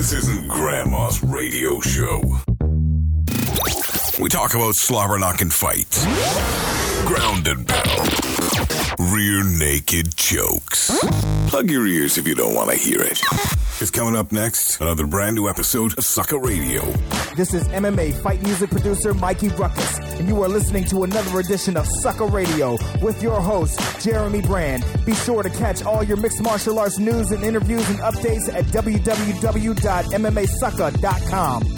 This isn't Grandma's radio show. We talk about slobber knocking fights, ground and pound, rear naked jokes. Plug your ears if you don't want to hear it. It's coming up next, another brand new episode of Sucka Radio. This is MMA fight music producer Mikey Ruckus, and you are listening to another edition of Sucka Radio with your host, Jeremy Brand. Be sure to catch all your mixed martial arts news and interviews and updates at www.mmasucka.com.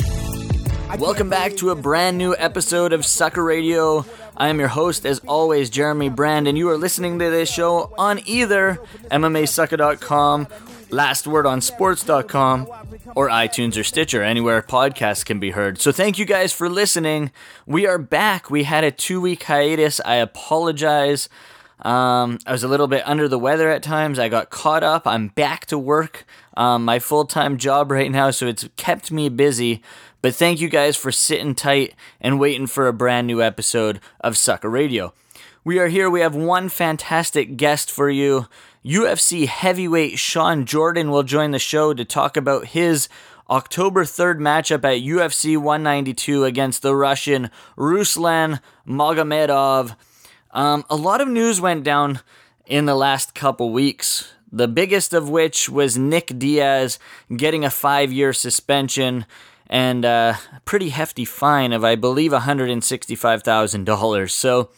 Welcome back to a brand new episode of Sucka Radio. I am your host, as always, Jeremy Brand, and you are listening to this show on either MMAsucka.com, lastwordonsports.com, or iTunes or Stitcher, anywhere podcasts can be heard. So thank you guys for listening. We are back. We had a two week hiatus. I apologize. Um, I was a little bit under the weather at times. I got caught up. I'm back to work, um, my full time job right now, so it's kept me busy. But thank you guys for sitting tight and waiting for a brand new episode of Sucka Radio. We are here. We have one fantastic guest for you. UFC heavyweight Shawn Jordan will join the show to talk about his October 3rd matchup at UFC 192 against the Russian Ruslan Magomedov. Um, a lot of news went down in the last couple weeks. The biggest of which was Nick Diaz getting a five year suspension and a pretty hefty fine of, I believe, $165,000. So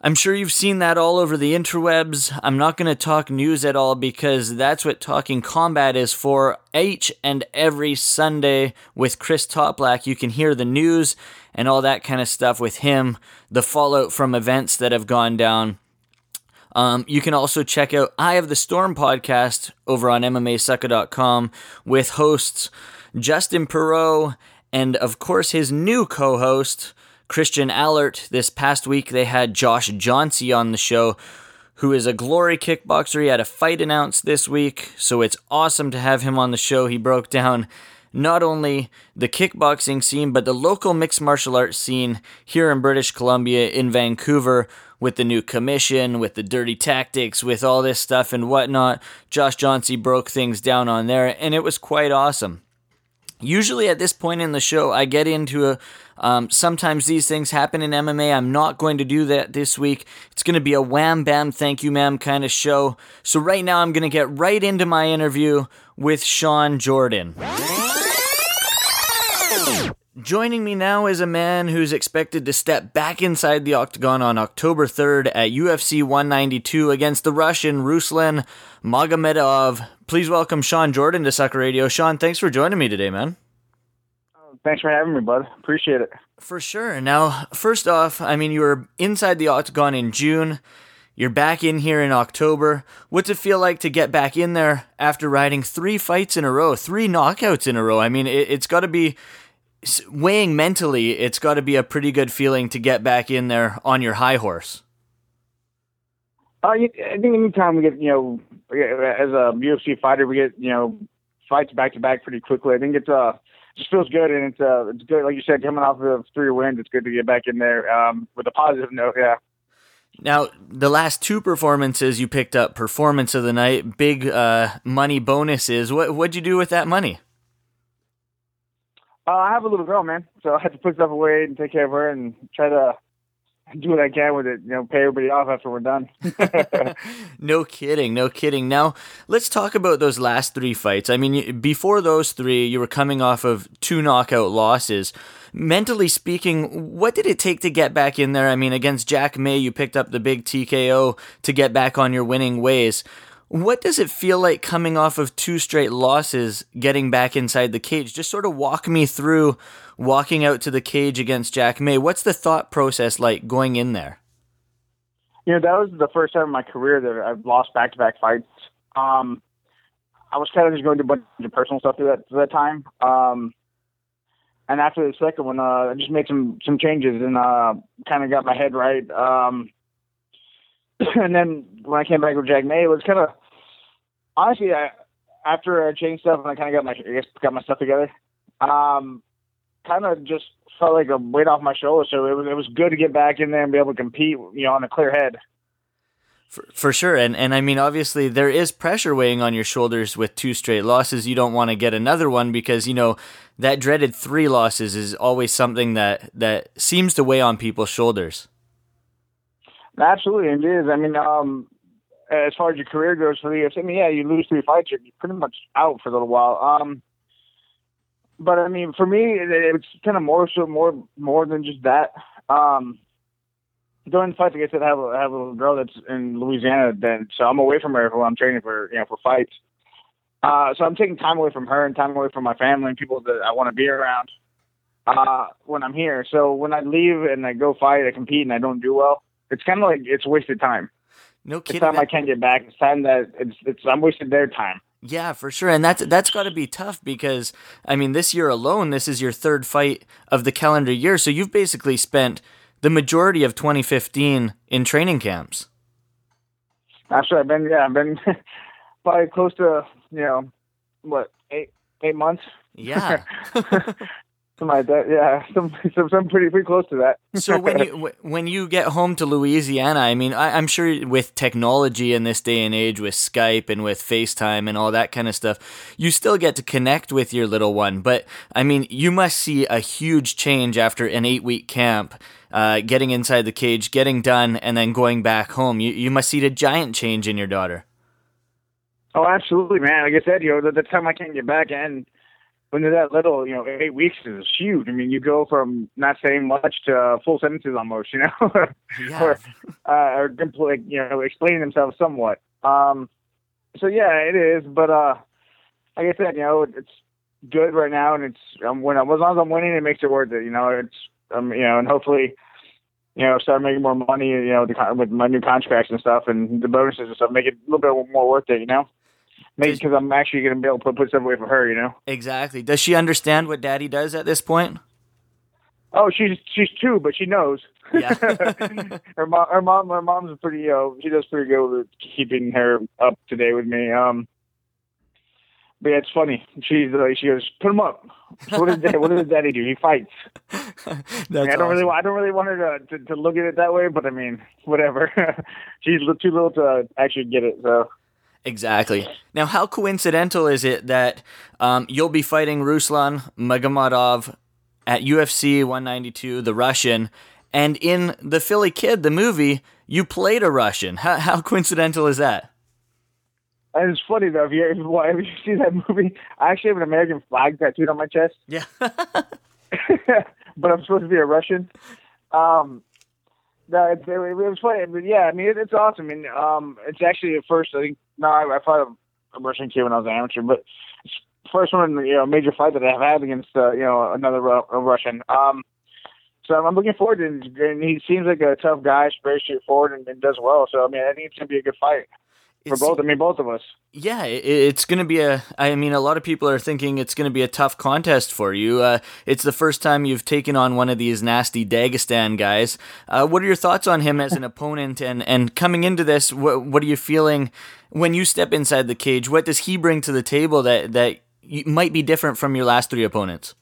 I'm sure you've seen that all over the interwebs. I'm not going to talk news at all because that's what Talking Combat is for. Each and every Sunday with Chris Toplack, you can hear the news and all that kind of stuff with him, the fallout from events that have gone down. Um, you can also check out Eye of the Storm podcast over on MMAsucka.com with hosts Justin Perot and, of course, his new co host, Christian Allert. This past week, they had Josh Jauncey on the show, who is a glory kickboxer. He had a fight announced this week, so it's awesome to have him on the show. He broke down not only the kickboxing scene, but the local mixed martial arts scene here in British Columbia, in Vancouver, with the new commission, with the dirty tactics, with all this stuff and whatnot. Josh Jauncey broke things down on there, and it was quite awesome. Usually at this point in the show, I get into a. Um, sometimes these things happen in MMA. I'm not going to do that this week. It's going to be a wham bam, thank you, ma'am kind of show. So, right now, I'm going to get right into my interview with Shawn Jordan. Joining me now is a man who's expected to step back inside the octagon on October 3rd at UFC 192 against the Russian Ruslan Magomedov. Please welcome Shawn Jordan to Sucka Radio. Shawn, thanks for joining me today, man. Oh, thanks for having me, bud. Appreciate it. For sure. Now, first off, I mean, you were inside the octagon in June. You're back in here in October. What's it feel like to get back in there after riding three fights in a row, three knockouts in a row? I mean, it, has got to be weighing mentally, it's got to be a pretty good feeling to get back in there on your high horse. Uh, I think anytime we get, you know, as a UFC fighter, we get, you know, fights back to back pretty quickly. I think it's uh just feels good and it's uh it's good like you said coming off of three wins. It's good to get back in there um with a positive note. Yeah. Now, the last two performances you picked up performance of the night, big uh, money bonuses. What what'd you do with that money? Uh, I have a little girl, man, so I had to put stuff away and take care of her and try to do what I can with it. You know, pay everybody off after we're done. no kidding, no kidding. Now let's talk about those last three fights. I mean, before those three, you were coming off of two knockout losses. Mentally speaking, what did it take to get back in there? I mean, against Jack May, you picked up the big TKO to get back on your winning ways. What does it feel like coming off of two straight losses, getting back inside the cage? Just sort of walk me through walking out to the cage against Jack May. What's the thought process like going in there? You know, that was the first time in my career that I've lost back to back fights. Um, I was kind of just going through a bunch of personal stuff through that, through that time. Um, and after the second one, uh, I just made some, some changes and uh, kind of got my head right. Um, and then when I came back with Jack May, it was kind of honestly, I, after I changed stuff and I kind of got my I guess got my stuff together, um, kind of just felt like a weight off my shoulders. So it was it was good to get back in there and be able to compete, you know, on a clear head. For, for sure, and and I mean, obviously, there is pressure weighing on your shoulders with two straight losses. You don't want to get another one because you know that dreaded three losses is always something that that seems to weigh on people's shoulders. Absolutely, it is. I mean, um, as far as your career goes for the UFC, I mean, yeah, you lose three fights, you're pretty much out for a little while. Um, but I mean, for me, it's kind of more so more more than just that. Um, during the fights, like I said, I have a, I have a little girl that's in Louisiana, then so I'm away from her while I'm training for you know for fights. Uh, so I'm taking time away from her and time away from my family and people that I want to be around uh, when I'm here. So when I leave and I go fight, I compete and I don't do well, it's kind of like it's wasted time. No kidding. It's time I can't get back. It's time that it's it's I'm wasting their time. Yeah, for sure. And that's that's got to be tough because I mean, this year alone, this is your third fight of the calendar year, so you've basically spent the majority of 2015 in training camps. Actually, I've been yeah, I've been probably close to you know what eight eight months. Yeah. Something like that, yeah. Some, some, some pretty, pretty close to that. so when you when you get home to Louisiana, I mean, I, I'm sure with technology in this day and age, with Skype and with FaceTime and all that kind of stuff, you still get to connect with your little one. But I mean, you must see a huge change after an eight week camp, uh, getting inside the cage, getting done, and then going back home. You you must see a giant change in your daughter. Oh, absolutely, man. Like I said, you know, the, the time I can't get back and when they're that little, you know, eight weeks is huge. I mean, you go from not saying much to uh, full sentences almost, you know, Yeah. or, uh, or complete, you know, explaining themselves somewhat. Um, so yeah, it is. But uh, like I said, you know, it's good right now, and it's um, when as long as I'm winning, it makes it worth it. You know, it's um, you know, and hopefully, you know, start making more money. You know, the, con- with my new contracts and stuff, and the bonuses and stuff, make it a little bit more worth it. You know. Maybe because I'm actually going to be able to put, stuff away for her, you know. Exactly. Does she understand what Daddy does at this point? Oh, she's she's two, but she knows. Yeah. her mom, her mom, her mom's pretty. You know, she does pretty good with keeping her up to date with me. Um, but yeah, it's funny. She's like, she goes, put him up. What does daddy, what does daddy do? He fights. That's I, mean, I don't really, awesome. wa- I don't really want her to, to to look at it that way, but I mean, whatever. she's too little to actually get it. So Exactly. Now, how coincidental is it that um, you'll be fighting Ruslan Magomedov at UFC 192, the Russian, and in the Philly Kid, the movie, you played a Russian. How, how coincidental is that? and it's funny though. If you if you see that movie, I actually have an American flag tattooed on my chest. Yeah. but I'm supposed to be a Russian. Um, no, it, it, it was funny. But yeah, I mean, it, it's awesome. And um, it's actually at first, I think, no, I, I fought a, a Russian kid when I was an amateur, but it's the first one, you know, major fight that I've had against, uh, you know, another a Russian. Um, so I'm looking forward to it. And he seems like a tough guy, very straightforward, and, and does well. So, I mean, I think it's to be a good fight for both. I mean, both of us. Yeah, it, it's going to be a. I mean, a lot of people are thinking it's going to be a tough contest for you. Uh, it's the first time you've taken on one of these nasty Dagestan guys. Uh, what are your thoughts on him as an opponent? And, and coming into this, what, what are you feeling when you step inside the cage? What does he bring to the table that that might be different from your last three opponents?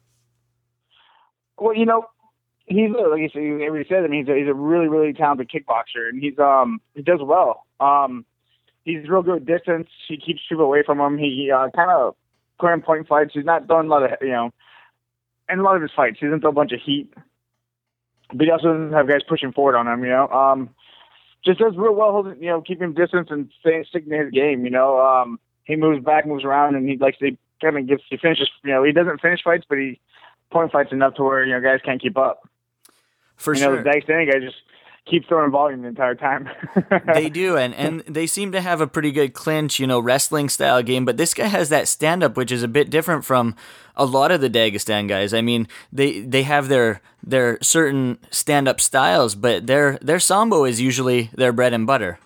Well, you know, he's a- like you said, already said. I mean, he's a, he's a really, really talented kickboxer, and he's um he does well. Um, he's real good distance. He keeps people away from him. He uh, kind of current point fights. He's not throwing a lot of you know, and a lot of his fights, he doesn't throw a bunch of heat, but he also doesn't have guys pushing forward on him. You know, um, just does real well holding, you know, keeping distance and staying sticking to his game. You know, um, he moves back, moves around, and he likes to kind of gets he finishes. You know, he doesn't finish fights, but he point fights enough to where you know guys can't keep up. For you sure. know, the Dagestani guy just keeps throwing volume the entire time. they do and and they seem to have a pretty good clinch you know wrestling style game but this guy has that stand up which is a bit different from a lot of the Dagestan guys i mean they they have their their certain stand up styles but their their sambo is usually their bread and butter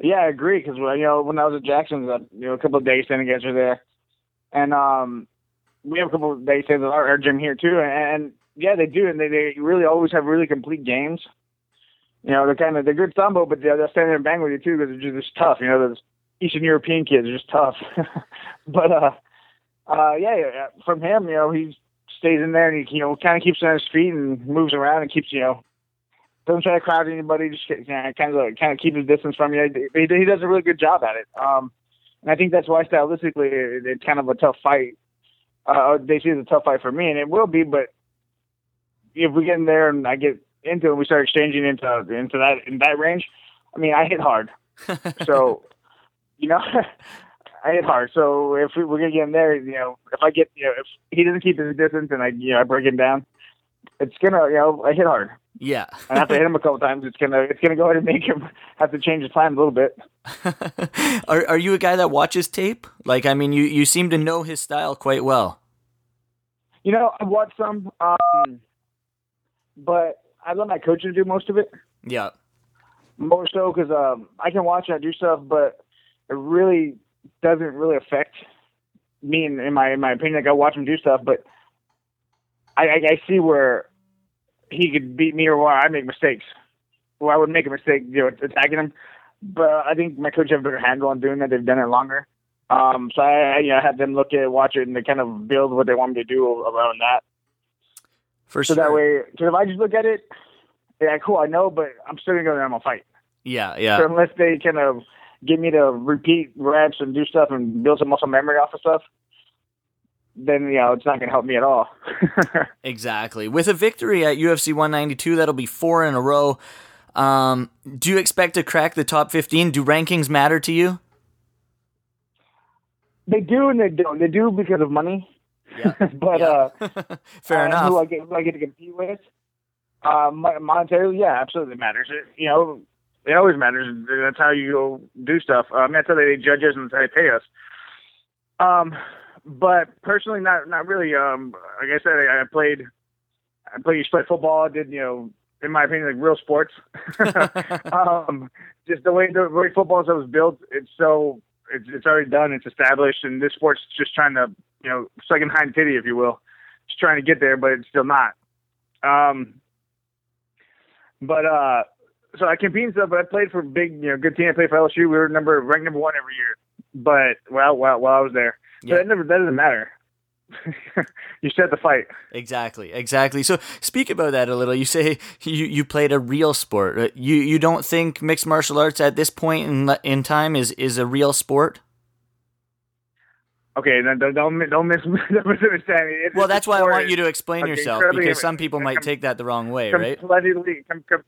Yeah, I agree. Because you know, when I was at Jackson's, uh, you know, a couple of Dagestani guys were there, and um, we have a couple of Dagestani at our, our gym here too. And, yeah, they do, and they they really always have really complete games. You know, they're kind of they're good sambo, but they're, they're standing there and bang with you too because they're just, tough. You know, those Eastern European kids are just tough. but uh, uh, yeah, yeah, from him, you know, he stays in there and he you know kind of keeps on his feet and moves around and keeps you know doesn't try to crowd anybody. Just you know, kind of kind of keep his distance from you. He, he does a really good job at it. Um, and I think that's why stylistically it, it's kind of a tough fight. Uh, they see as a tough fight for me, and it will be. But if we get in there and I get into it, we start exchanging into into that in that range. I mean, I hit hard, so you know. I hit hard, so if we, we're gonna get in there, you know, if I get, you know, if he doesn't keep his distance and I, you know, I break him down, it's gonna, you know, I hit hard. Yeah. and after I hit him a couple times, it's gonna it's gonna go ahead and make him have to change his plan a little bit. are are you a guy that watches tape? Like, I mean, you you seem to know his style quite well. You know, I watch some, um, but I let my coaches do most of it. Yeah. More so because um, I can watch and I do stuff, but it really doesn't really affect me in, in my in my opinion. Like I watch him do stuff, but I, I, I see where he could beat me or where I make mistakes. Where I would make a mistake, you know, attacking him. But I think my coach have a better handle on doing that. They've done it longer. Um, so I, I you know, had them look at it, watch it, and they kind of build what they want me to do around that. For so sure. that way, because if I just look at it, yeah, cool, I know, but I'm still gonna go there and I'm gonna fight. Yeah, yeah. So unless they kind of get me to repeat reps and do stuff and build some muscle memory off of stuff, then you know it's not going to help me at all. exactly. With a victory at UFC 192, that'll be four in a row. Um, do you expect to crack the top 15? Do rankings matter to you? They do and they don't. They do because of money. Yeah. but uh, fair uh, enough. Who I get, who I get to compete with, uh, monetarily, yeah, absolutely matters. It, you know, it always matters. That's how you do stuff. Um, that's how they judge us and that's how they pay us. Um, but personally, not not really. Um, like I said, I, I played, I played, used to play football. I did you know, in my opinion, like real sports. um, just the way the way football is was built, it's so it's it's already done, it's established, and this sport's just trying to you know second hind titty, if you will, just trying to get there, but it's still not. Um, but uh, so I compete and stuff, but I played for big, you know, good team. I played for LSU. We were number ranked number one every year. But well, while while I was there, yeah. that never that doesn't matter. you set the fight. Exactly, exactly. So speak about that a little. You say you, you played a real sport. You you don't think mixed martial arts at this point in in time is is a real sport? Okay, then don't don't, don't, miss, don't misunderstand me. It's well, that's why I want you to explain okay, yourself because some people might take that the wrong way, completely, right? Completely, com-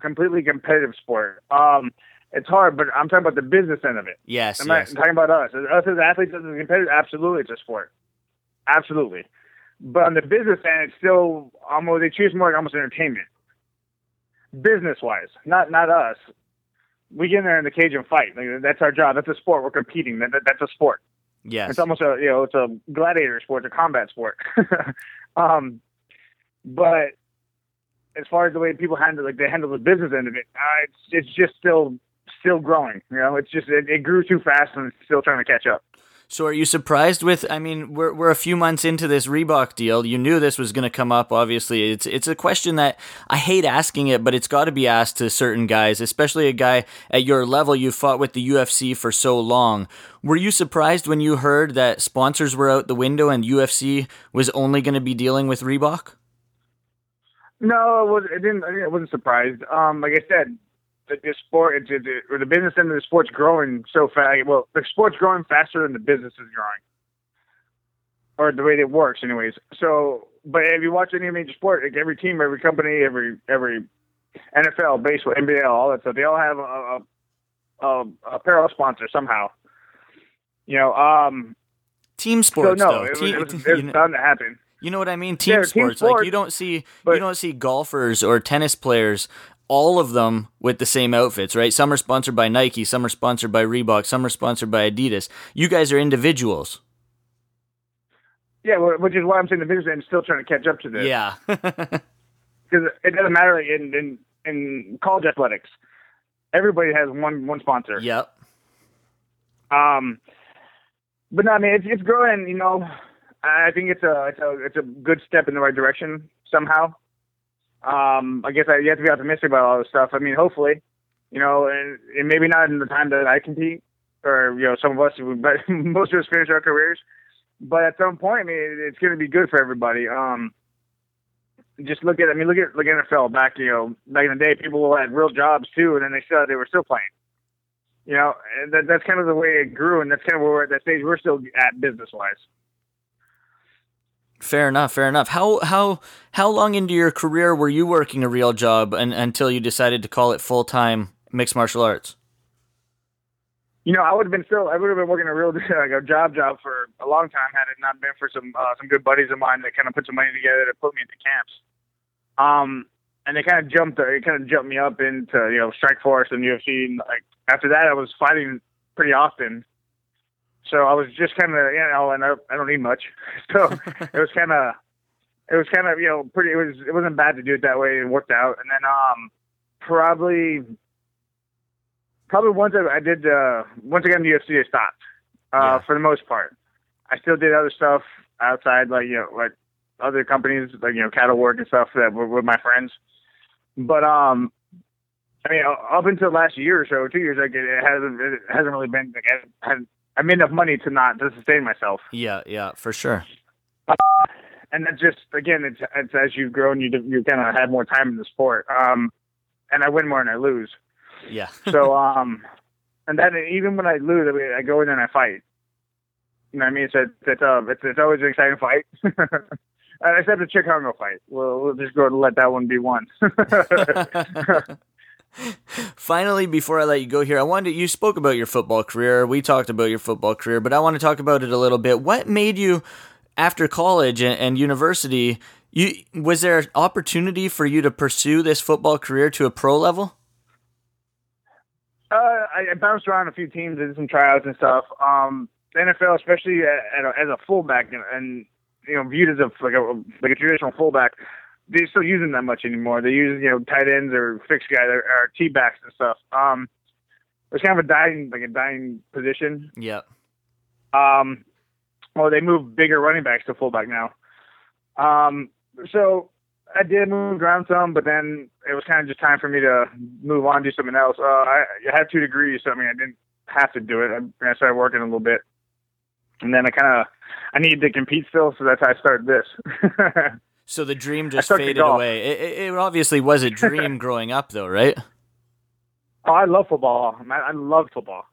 completely competitive sport. Um, it's hard, but I'm talking about the business end of it. Yes, I'm yes. talking about us. Us as athletes, as competitive, absolutely, it's a sport. Absolutely. But on the business end, it's still almost they choose more like almost entertainment, business wise. Not not us. We get in there in the cage and fight. Like, that's our job. That's a sport. We're competing. That, that, that's a sport. Yes. It's almost a you know it's a gladiator sport. It's a combat sport. um, but as far as the way people handle like they handle the business end of it, uh, it's it's just still still growing. You know, it's just it, it grew too fast and it's still trying to catch up. So are you surprised with I mean, we're we're a few months into this Reebok deal. You knew this was going to come up obviously. It's it's a question that I hate asking it, but it's got to be asked to certain guys, especially a guy at your level you fought with the UFC for so long. Were you surprised when you heard that sponsors were out the window and UFC was only going to be dealing with Reebok? No, it was it didn't I wasn't surprised. Um like I said, the, the sport, it, or the business end of the sport's growing so fast. Well, the sport's growing faster than the business is growing, or the way it works, anyways. So, but if you watch any major sport, like every team, every company, every every NFL, baseball, NBA, all that stuff, they all have a, a, a apparel sponsor somehow. You know, um, team sports. So no, though. it was, team, it was, it was bound to happen. You know what I mean? Team, yeah, sports. team sports. Like you don't see but, you don't see golfers or tennis players all of them with the same outfits, right? Some are sponsored by Nike, some are sponsored by Reebok, some are sponsored by Adidas. You guys are individuals. Yeah, which is why I'm saying the business end is still trying to catch up to this. Yeah. Because it doesn't matter in, in in college athletics. Everybody has one one sponsor. Yep. Um, but no, I mean it's it's growing. You know, I think it's a it's a it's a good step in the right direction somehow. Um, I guess I, you have to be optimistic about all this stuff. I mean, hopefully, you know, and, and maybe not in the time that I compete, or you know, some of us, but most of us finish our careers. But at some point, I mean, it's going to be good for everybody. Um, just look at I mean look at at NFL back you know back in the day people had real jobs too and then they still they were still playing. You know that, that's kind of the way it grew and that's kind of where we're at that stage we're still at business wise. Fair enough. Fair enough. How how how long into your career were you working a real job and, until you decided to call it full time mixed martial arts? You know, I would have been still. I would have been working a real like a job job for a long time had it not been for some uh, some good buddies of mine that kind of put some money together to put me into camps. Um, and they kind of jumped. It kind of jumped me up into you know Strikeforce and UFC. And like after that, I was fighting pretty often. So I was just kind of you know, and I, I don't need much. So it was kind of it was kind of you know pretty. It was it wasn't bad to do it that way. It worked out. And then um probably probably once I, I did uh, once I got in the UFC, I stopped uh, yeah. for the most part. I still did other stuff outside, like you know, like other companies, like you know, cattle work and stuff that were with my friends. But um, I mean, up until last year or so, two years, like it hasn't it hasn't really been like I had I made enough money to not to sustain myself. Yeah, yeah, for sure. Uh, and that's just again, it's, it's as you've grown, you you kind of have more time in the sport. Um, and I win more than I lose. Yeah. so um, and then even when I lose, I, I go in and I fight. You know what I mean? It's it's a, it's, it's always an exciting fight. Except the Chicago fight. We'll, we'll just go and let that one be won. Finally, before I let you go here, I wanted you spoke about your football career. We talked about your football career, but I want to talk about it a little bit. What made you, after college and, and university, you was there an opportunity for you to pursue this football career to a pro level? Uh, I, I bounced around a few teams, did some tryouts and stuff. Um, the NFL, especially at, at a, as a fullback, and, and you know, viewed as a like a like a traditional fullback, they still using that much anymore. They use you know tight ends or fixed guys or, or T backs and stuff. Um, it's kind of a dying like a dying position. Yeah. Um, well, they move bigger running backs to fullback now. Um, so I did move around some, but then it was kind of just time for me to move on, do something else. Uh, I, I have two degrees, so I mean, I didn't have to do it. I, I started working a little bit, and then I kind of I needed to compete still, so that's how I started this. so the dream just faded away. It, it, obviously was a dream growing up, though, right? Oh, I love football. I, I love football.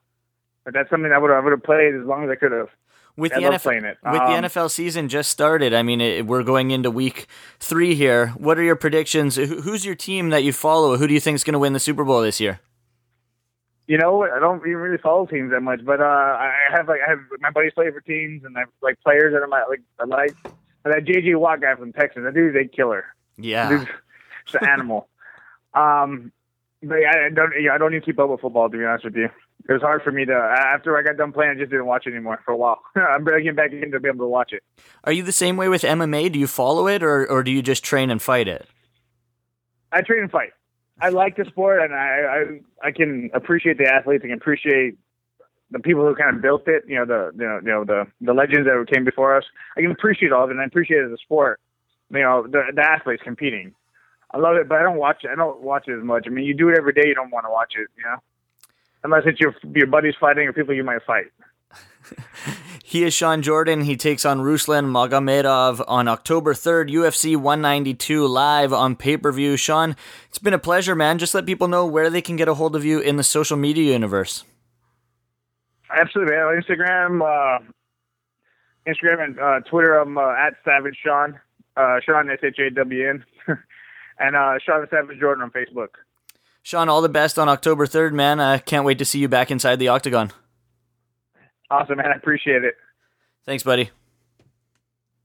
But that's something I would I would have played as long as I could have with the NFL with um, the NFL season just started. I mean, it, we're going into week three here. What are your predictions? Who's your team that you follow? Who do you think is going to win the Super Bowl this year? You know, I don't even really follow teams that much, but uh, I have like I have my buddies play for teams, and I have like players that are my like I like. That JJ Watt guy from Texas, that dude's a killer. Yeah, dude's just an animal. um, but yeah, I don't. Yeah, I don't even keep up with football to be honest with you it was hard for me to after I got done playing. I just didn't watch it anymore for a while. I'm getting back in to be able to watch it. Are you the same way with MMA? Do you follow it, or or do you just train and fight it? I train and fight. I like the sport, and I I, I can appreciate the athletes. I can appreciate the people who kind of built it. You know the you know, you know the the legends that came before us. I can appreciate all of it, and I appreciate it as a sport. You know the the athletes competing. I love it, but I don't watch it. I don't watch it as much. I mean, you do it every day. You don't want to watch it. You know unless it's your your buddies fighting or people you might fight. he is Shawn Jordan. He takes on Ruslan Magomedov on October 3rd, UFC 192 live on pay per view. Shawn, it's been a pleasure, man. Just let people know where they can get a hold of you in the social media universe. Absolutely, man. Instagram, uh, Instagram and uh, Twitter. I'm uh, at Savage Shawn, uh, Shawn S H A W N, and uh, Shawn Savage Jordan on Facebook. Shawn, all the best on October 3rd, man. I can't wait to see you back inside the octagon. Awesome, man. I appreciate it. Thanks, buddy.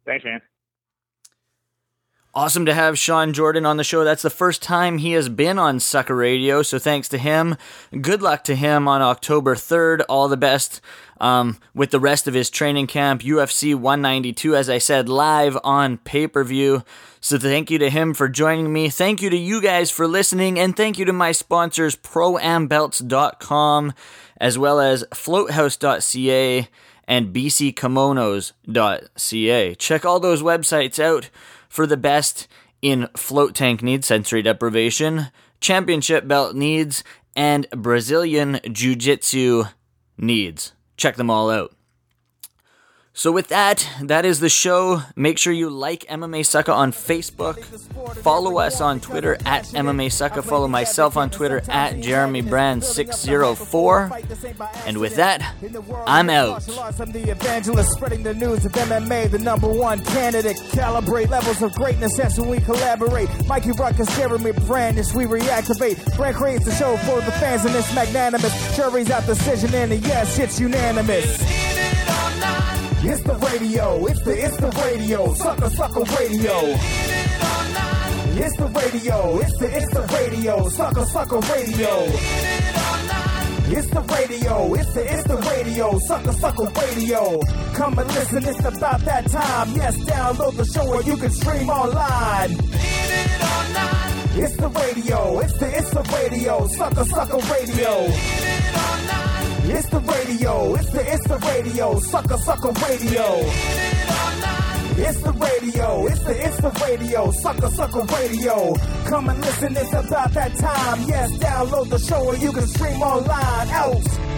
Thanks, man. Awesome to have Shawn Jordan on the show. That's the first time he has been on Sucka Radio, so thanks to him. Good luck to him on October 3rd. All the best um, with the rest of his training camp. UFC 192, as I said, live on pay per view. So thank you to him for joining me. Thank you to you guys for listening. And thank you to my sponsors, proambelts.com, as well as floathouse.ca and bckimonos.ca. Check all those websites out for the best in float tank needs, sensory deprivation, championship belt needs, and Brazilian jiu jitsu needs. Check them all out. So with that, that is the show. Make sure you like MMA Sucka on Facebook. Follow us on Twitter at MMA Sucka. Follow myself on Twitter at Jeremy Brand 604 And with that, I'm out. I'm the evangelist spreading the news of MMA, the number one candidate. Calibrate levels of greatness as we collaborate. Mikey Ruckus, Jeremy Brand, as we reactivate. Brand creates the show for the fans and it's magnanimous. Jury's out decision and yes, it's unanimous. It's the radio, it's the it's the radio, sucker sucker radio. It's the radio, it's the it's the radio, sucker sucker radio. It's the radio, it's the it's the radio, sucker sucker radio. Come and listen, it's about that time. Yes, download the show or you can stream online. It's the radio, it's the it's the radio, sucker sucker radio. It's the radio, it's the it's the radio, sucker sucker radio. It's the radio, it's the it's the radio, sucker sucker radio. Come and listen, it's about that time. Yes, download the show or you can stream online. Out.